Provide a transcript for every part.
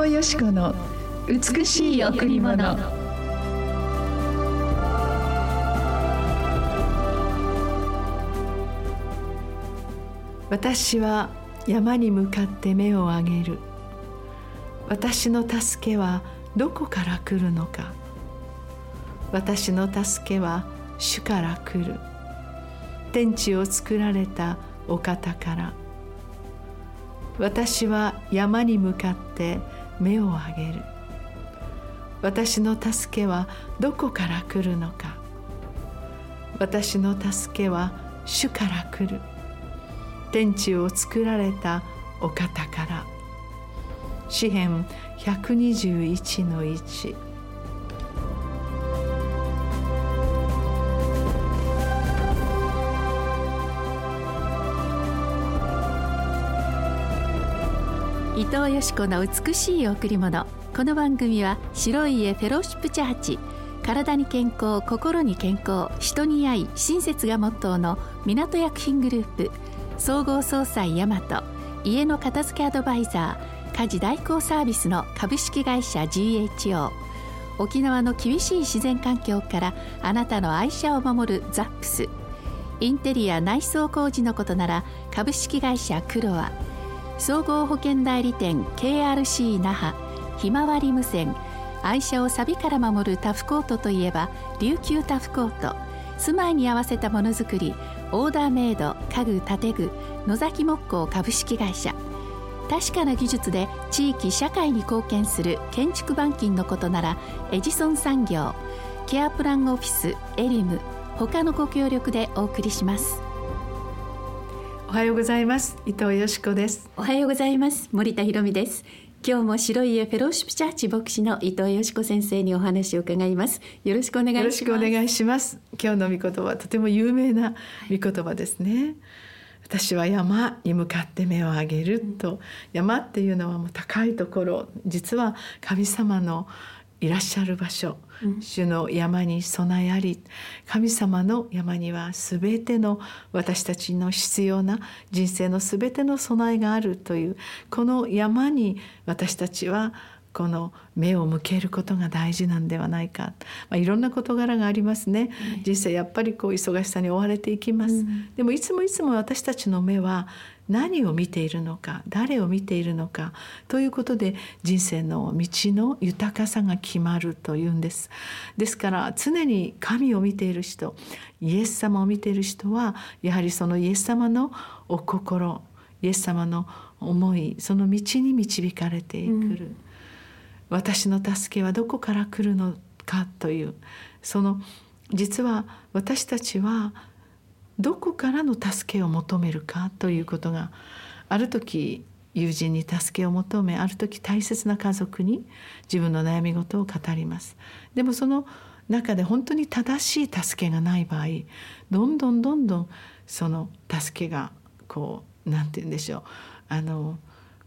藤よし子の美しい贈り物。私は山に向かって目を上げる。私の助けはどこから来るのか。私の助けは主から来る。天地を作られたお方から。私は山に向かって目を上げる。私の助けはどこから来るのか。私の助けは主から来る。天地を作られたお方から。詩編121の1伊藤よし子の美しい贈り物この番組は白い家フェローシップチャーチ体に健康。心に健康。人に愛。親切がモットーの港薬品グループ総合総裁ヤマト家の片付けアドバイザー。家事代行サービスの株式会社 GHO 沖縄の厳しい自然環境からあなたの愛車を守るザックス。インテリア内装工事のことなら株式会社クロア。総合保険代理店 KRC 那覇ひまわり無線。愛車をサビから守るタフコートといえば琉球タフコート。住まいに合わせたものづくりオーダーメイド家具建具野崎木工株式会社。確かな技術で地域社会に貢献する建築板金のことならエジソン産業。ケアプランオフィスエリム。他のご協力でお送りします。おはようございます。伊藤よし子です。おはようございます。森田博美です。今日も白い家フェローシップチャーチ牧師の伊藤よし子先生にお話を伺います。よろしくお願いします。よろしくお願いします。今日の御言葉はとても有名な御言葉ですね、はい私は山に向かって目を上げると、うん、山っていうのはもう高いところ。実は神様のいらっしゃる場所、うん、主の山に備えあり神様の山には全ての私たちの必要な人生の全ての備えがあるというこの山に私たちはこの目を向けることが大事なんではないか、まあ、いろんな事柄がありますね、人生やっぱりこう忙しさに追われていきます、うん、でもいつもいつも私たちの目は何を見ているのか誰を見ているのかということで人生の道の豊かさが決まるというんです。ですから常に神を見ている人イエス様を見ている人はやはりそのイエス様のお心イエス様の思いその道に導かれてくる、うん私の助けはどこから来るのかという。その実は私たちはどこからの助けを求めるかということがある時友人に助けを求めある時大切な家族に自分の悩み事を語ります。でもその中で本当に正しい助けがない場合どんどんどんどんその助けがこう何て言うんでしょうあの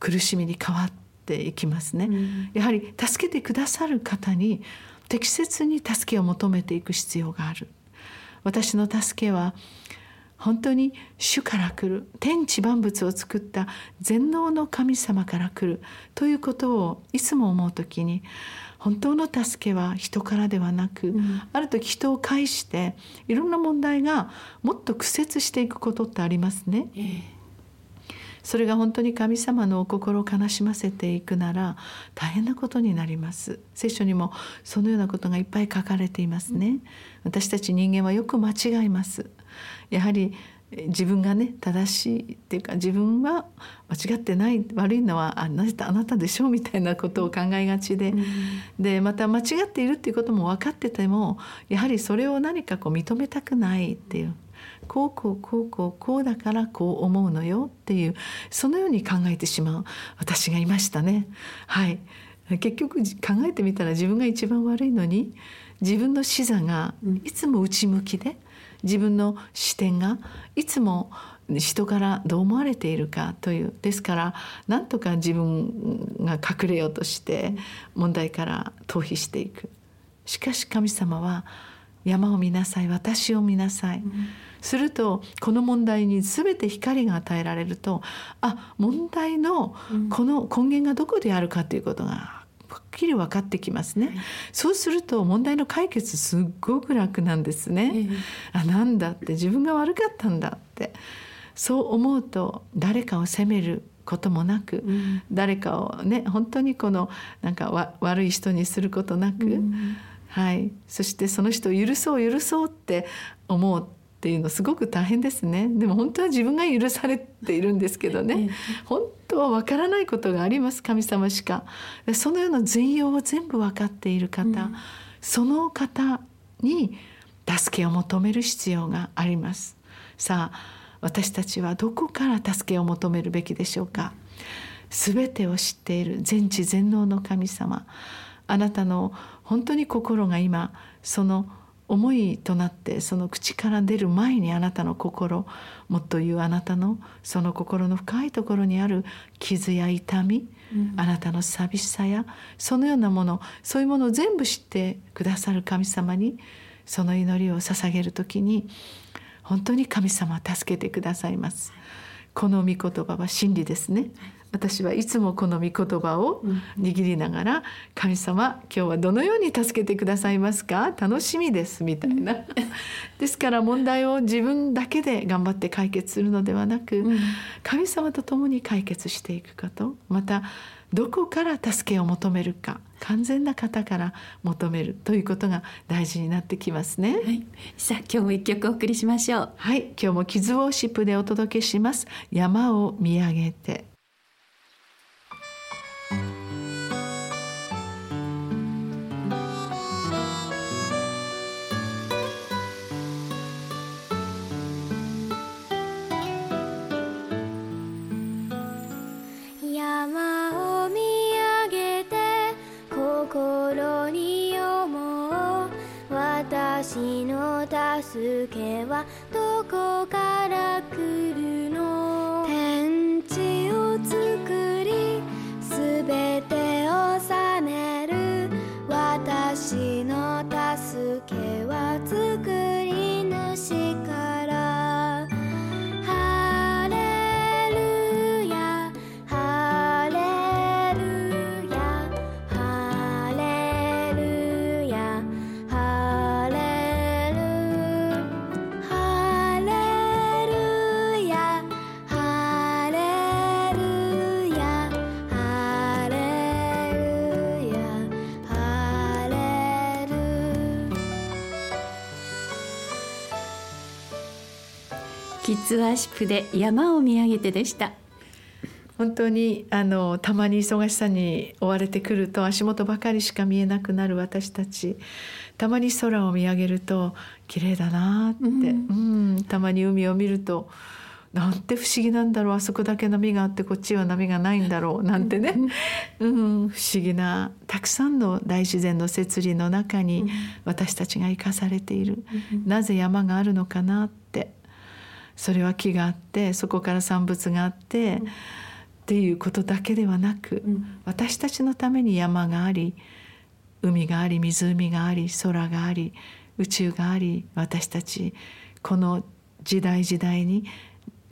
苦しみに変わっていきますね、うん、やはり助けてくださる方に適切に助けを求めていく必要がある。私の助けは本当に主から来る天地万物を作った全能の神様から来るということをいつも思う時に本当の助けは人からではなく、うん、ある時人を介していろんな問題がもっと苦節していくことってありますね。えーそれが本当に神様のお心を悲しませていくなら大変なことになります。聖書にもそのようなことがいっぱい書かれていますね。私たち人間はよく間違います。やはり自分がね正しいっていうか自分は間違ってない悪いのはあなたあなたでしょうみたいなことを考えがちで、うん、でまた間違っているっていうことも分かっててもやはりそれを何かこう認めたくないっていうこうこうこうこうこうだからこう思うのよっていうそのように考えてしまう私がいましたね。はい。結局考えてみたら自分が一番悪いのに自分の視座がいつも内向きで自分の視点がいつも人からどう思われているかというですからなんとか自分が隠れようとして問題から逃避していく。しかし神様は山を見なさい私を見なさい、うんするとこの問題に全て光が与えられるとあ問題のこの根源がどこであるかということがはっきり分かってきますね、はい、そうすると問題の解決すっごく楽なんですね、えー、あなんだって自分が悪かったんだってそう思うと誰かを責めることもなく、うん、誰かをね本当にこのなんか悪い人にすることなく、うん、はい、そしてその人を許そう許そうって思うっていうのすごく大変ですね。でも本当は自分が許されているんですけどね。本当はわからないことがあります神様しか。そのような全容を全部分かっている方、うん、その方に助けを求める必要があります。さあ私たちはどこから助けを求めるべきでしょうか。全てを知っている全知全能の神様。あなたの本当に心が今その思いとなってその口から出る前にあなたの心もっと言うあなたのその心の深いところにある傷や痛み、うん、あなたの寂しさやそのようなものそういうものを全部知ってくださる神様にその祈りを捧げる時に本当に神様助けてくださいます。この御言葉は真理ですね私はいつもこの御言葉を握りながら「神様今日はどのように助けてくださいますか楽しみです」みたいな。ですから問題を自分だけで頑張って解決するのではなく神様と共に解決していくこと。またどこから助けを求めるか完全な方から求めるということが大事になってきますね、はい、さあ今日も一曲お送りしましょう。はい。今日もキズウォーシップでお届けします。山を見上げて私の助けはどこからキッズワーシップで山を見上げてでした。本当にあのたまに忙しさに追われてくると足元ばかりしか見えなくなる私たち。たまに空を見上げると綺麗だなって、うん、うん、たまに海を見るとなんて不思議なんだろう。あそこだけ波があってこっちは波がないんだろう。なんてね、うん、不思議なたくさんの大自然の摂理の中に私たちが生かされている、うん、なぜ山があるのかなってそれは木があってそこから産物があって、うん、っていうことだけではなく、うん、私たちのために山があり海があり湖があり空があり宇宙があり私たちこの時代時代に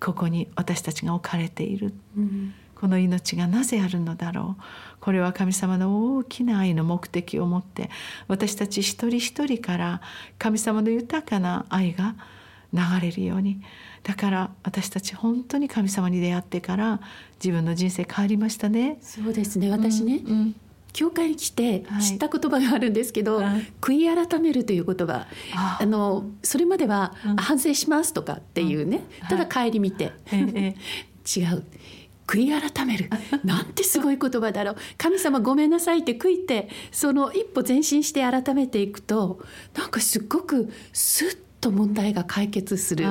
ここに私たちが置かれている、うん、この命がなぜあるのだろう。これは神様の大きな愛の目的を持って私たち一人一人から神様の豊かな愛が流れるように。だから私たち本当に神様に出会ってから自分の人生変わりましたね。そうですね。私ね、うんうん。教会に来て知った言葉があるんですけど、はい、悔い改めるという言葉。あ。のそれまでは、うん、反省しますとかっていうね、うん、ただ帰り見て、はい、違う。悔い改める。なんてすごい言葉だろう。神様ごめんなさいって悔いてその一歩前進して改めていくとなんかすっごくスッと問題が解決する。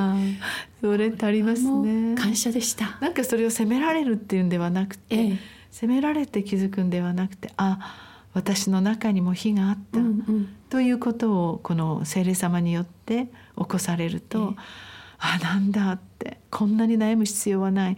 それ足りますね。感謝でした。なんかそれを責められるっていうんではなくて、ええ、責められて気づくんではなくてあ私の中にも火があった、うんうん、ということをこの聖霊様によって起こされると、え。あなんだってこんなに悩む必要はない、うん、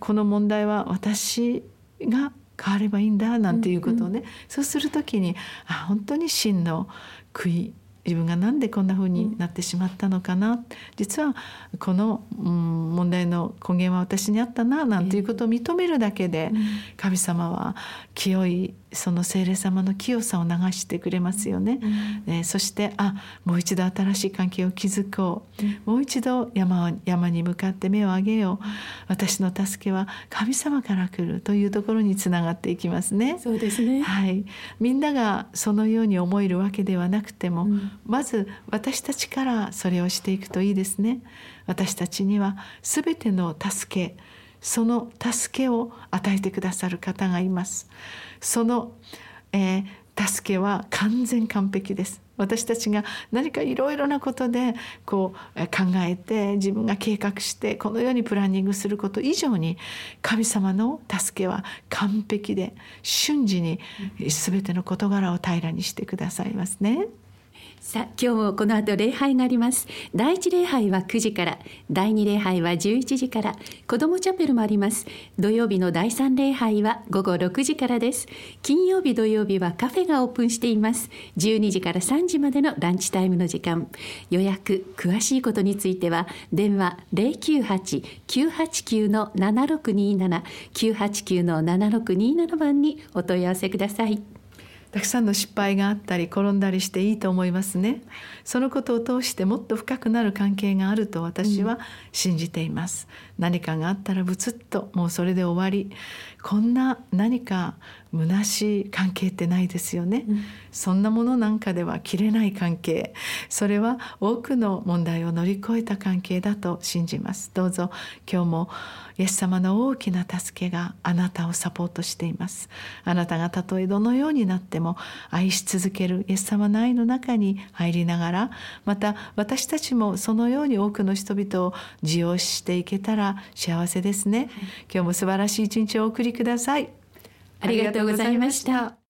この問題は私が変わればいいんだなんていうことをね、うんうん、そうする時にあ本当に真の悔い自分が何でこんな風になってしまったのかな、うん、実はこの、うん、問題の根源は私にあったななんていうことを認めるだけで、神様は清いその聖霊様の清さを流してくれますよね、うん、そしてあもう一度新しい関係を築こう、うん、もう一度山山に向かって目を上げよう。私の助けは神様から来るというところにつながっていきますね。そうですね。はい。みんながそのように思えるわけではなくても、うん、まず私たちからそれをしていくといいですね。私たちには全ての助けその助けを与えてくださる方がいますその、えー、助けは完全完璧です私たちが何かいろいろなことでこう考えて自分が計画してこのようにプランニングすること以上に神様の助けは完璧で瞬時に全ての事柄を平らにしてくださいますね。さあ今日もこの後礼拝があります。第一礼拝は9時から。第二礼拝は11時から。子どもチャペルもあります。土曜日の第三礼拝は午後6時からです。金曜日土曜日はカフェがオープンしています。12時から3時までのランチタイムの時間。予約詳しいことについては電話098-989の7627 989の7627番にお問い合わせください。たくさんの失敗があったり転んだりしていいと思いますね。そのことを通してもっと深くなる関係があると私は信じています、うん、何かがあったらブツッともうそれで終わり。こんな何か虚しい関係ってないですよね、うん、そんなものなんかでは切れない関係。それは多くの問題を乗り越えた関係だと信じます。どうぞ今日もイエス様の大きな助けがあなたをサポートしています。あなたがたとえどのようになっても愛し続けるイエス様の愛の中に入りながらまた私たちもそのように多くの人々を受容していけたら幸せですね、今日も素晴らしい一日をお送りくださいありがとうございました。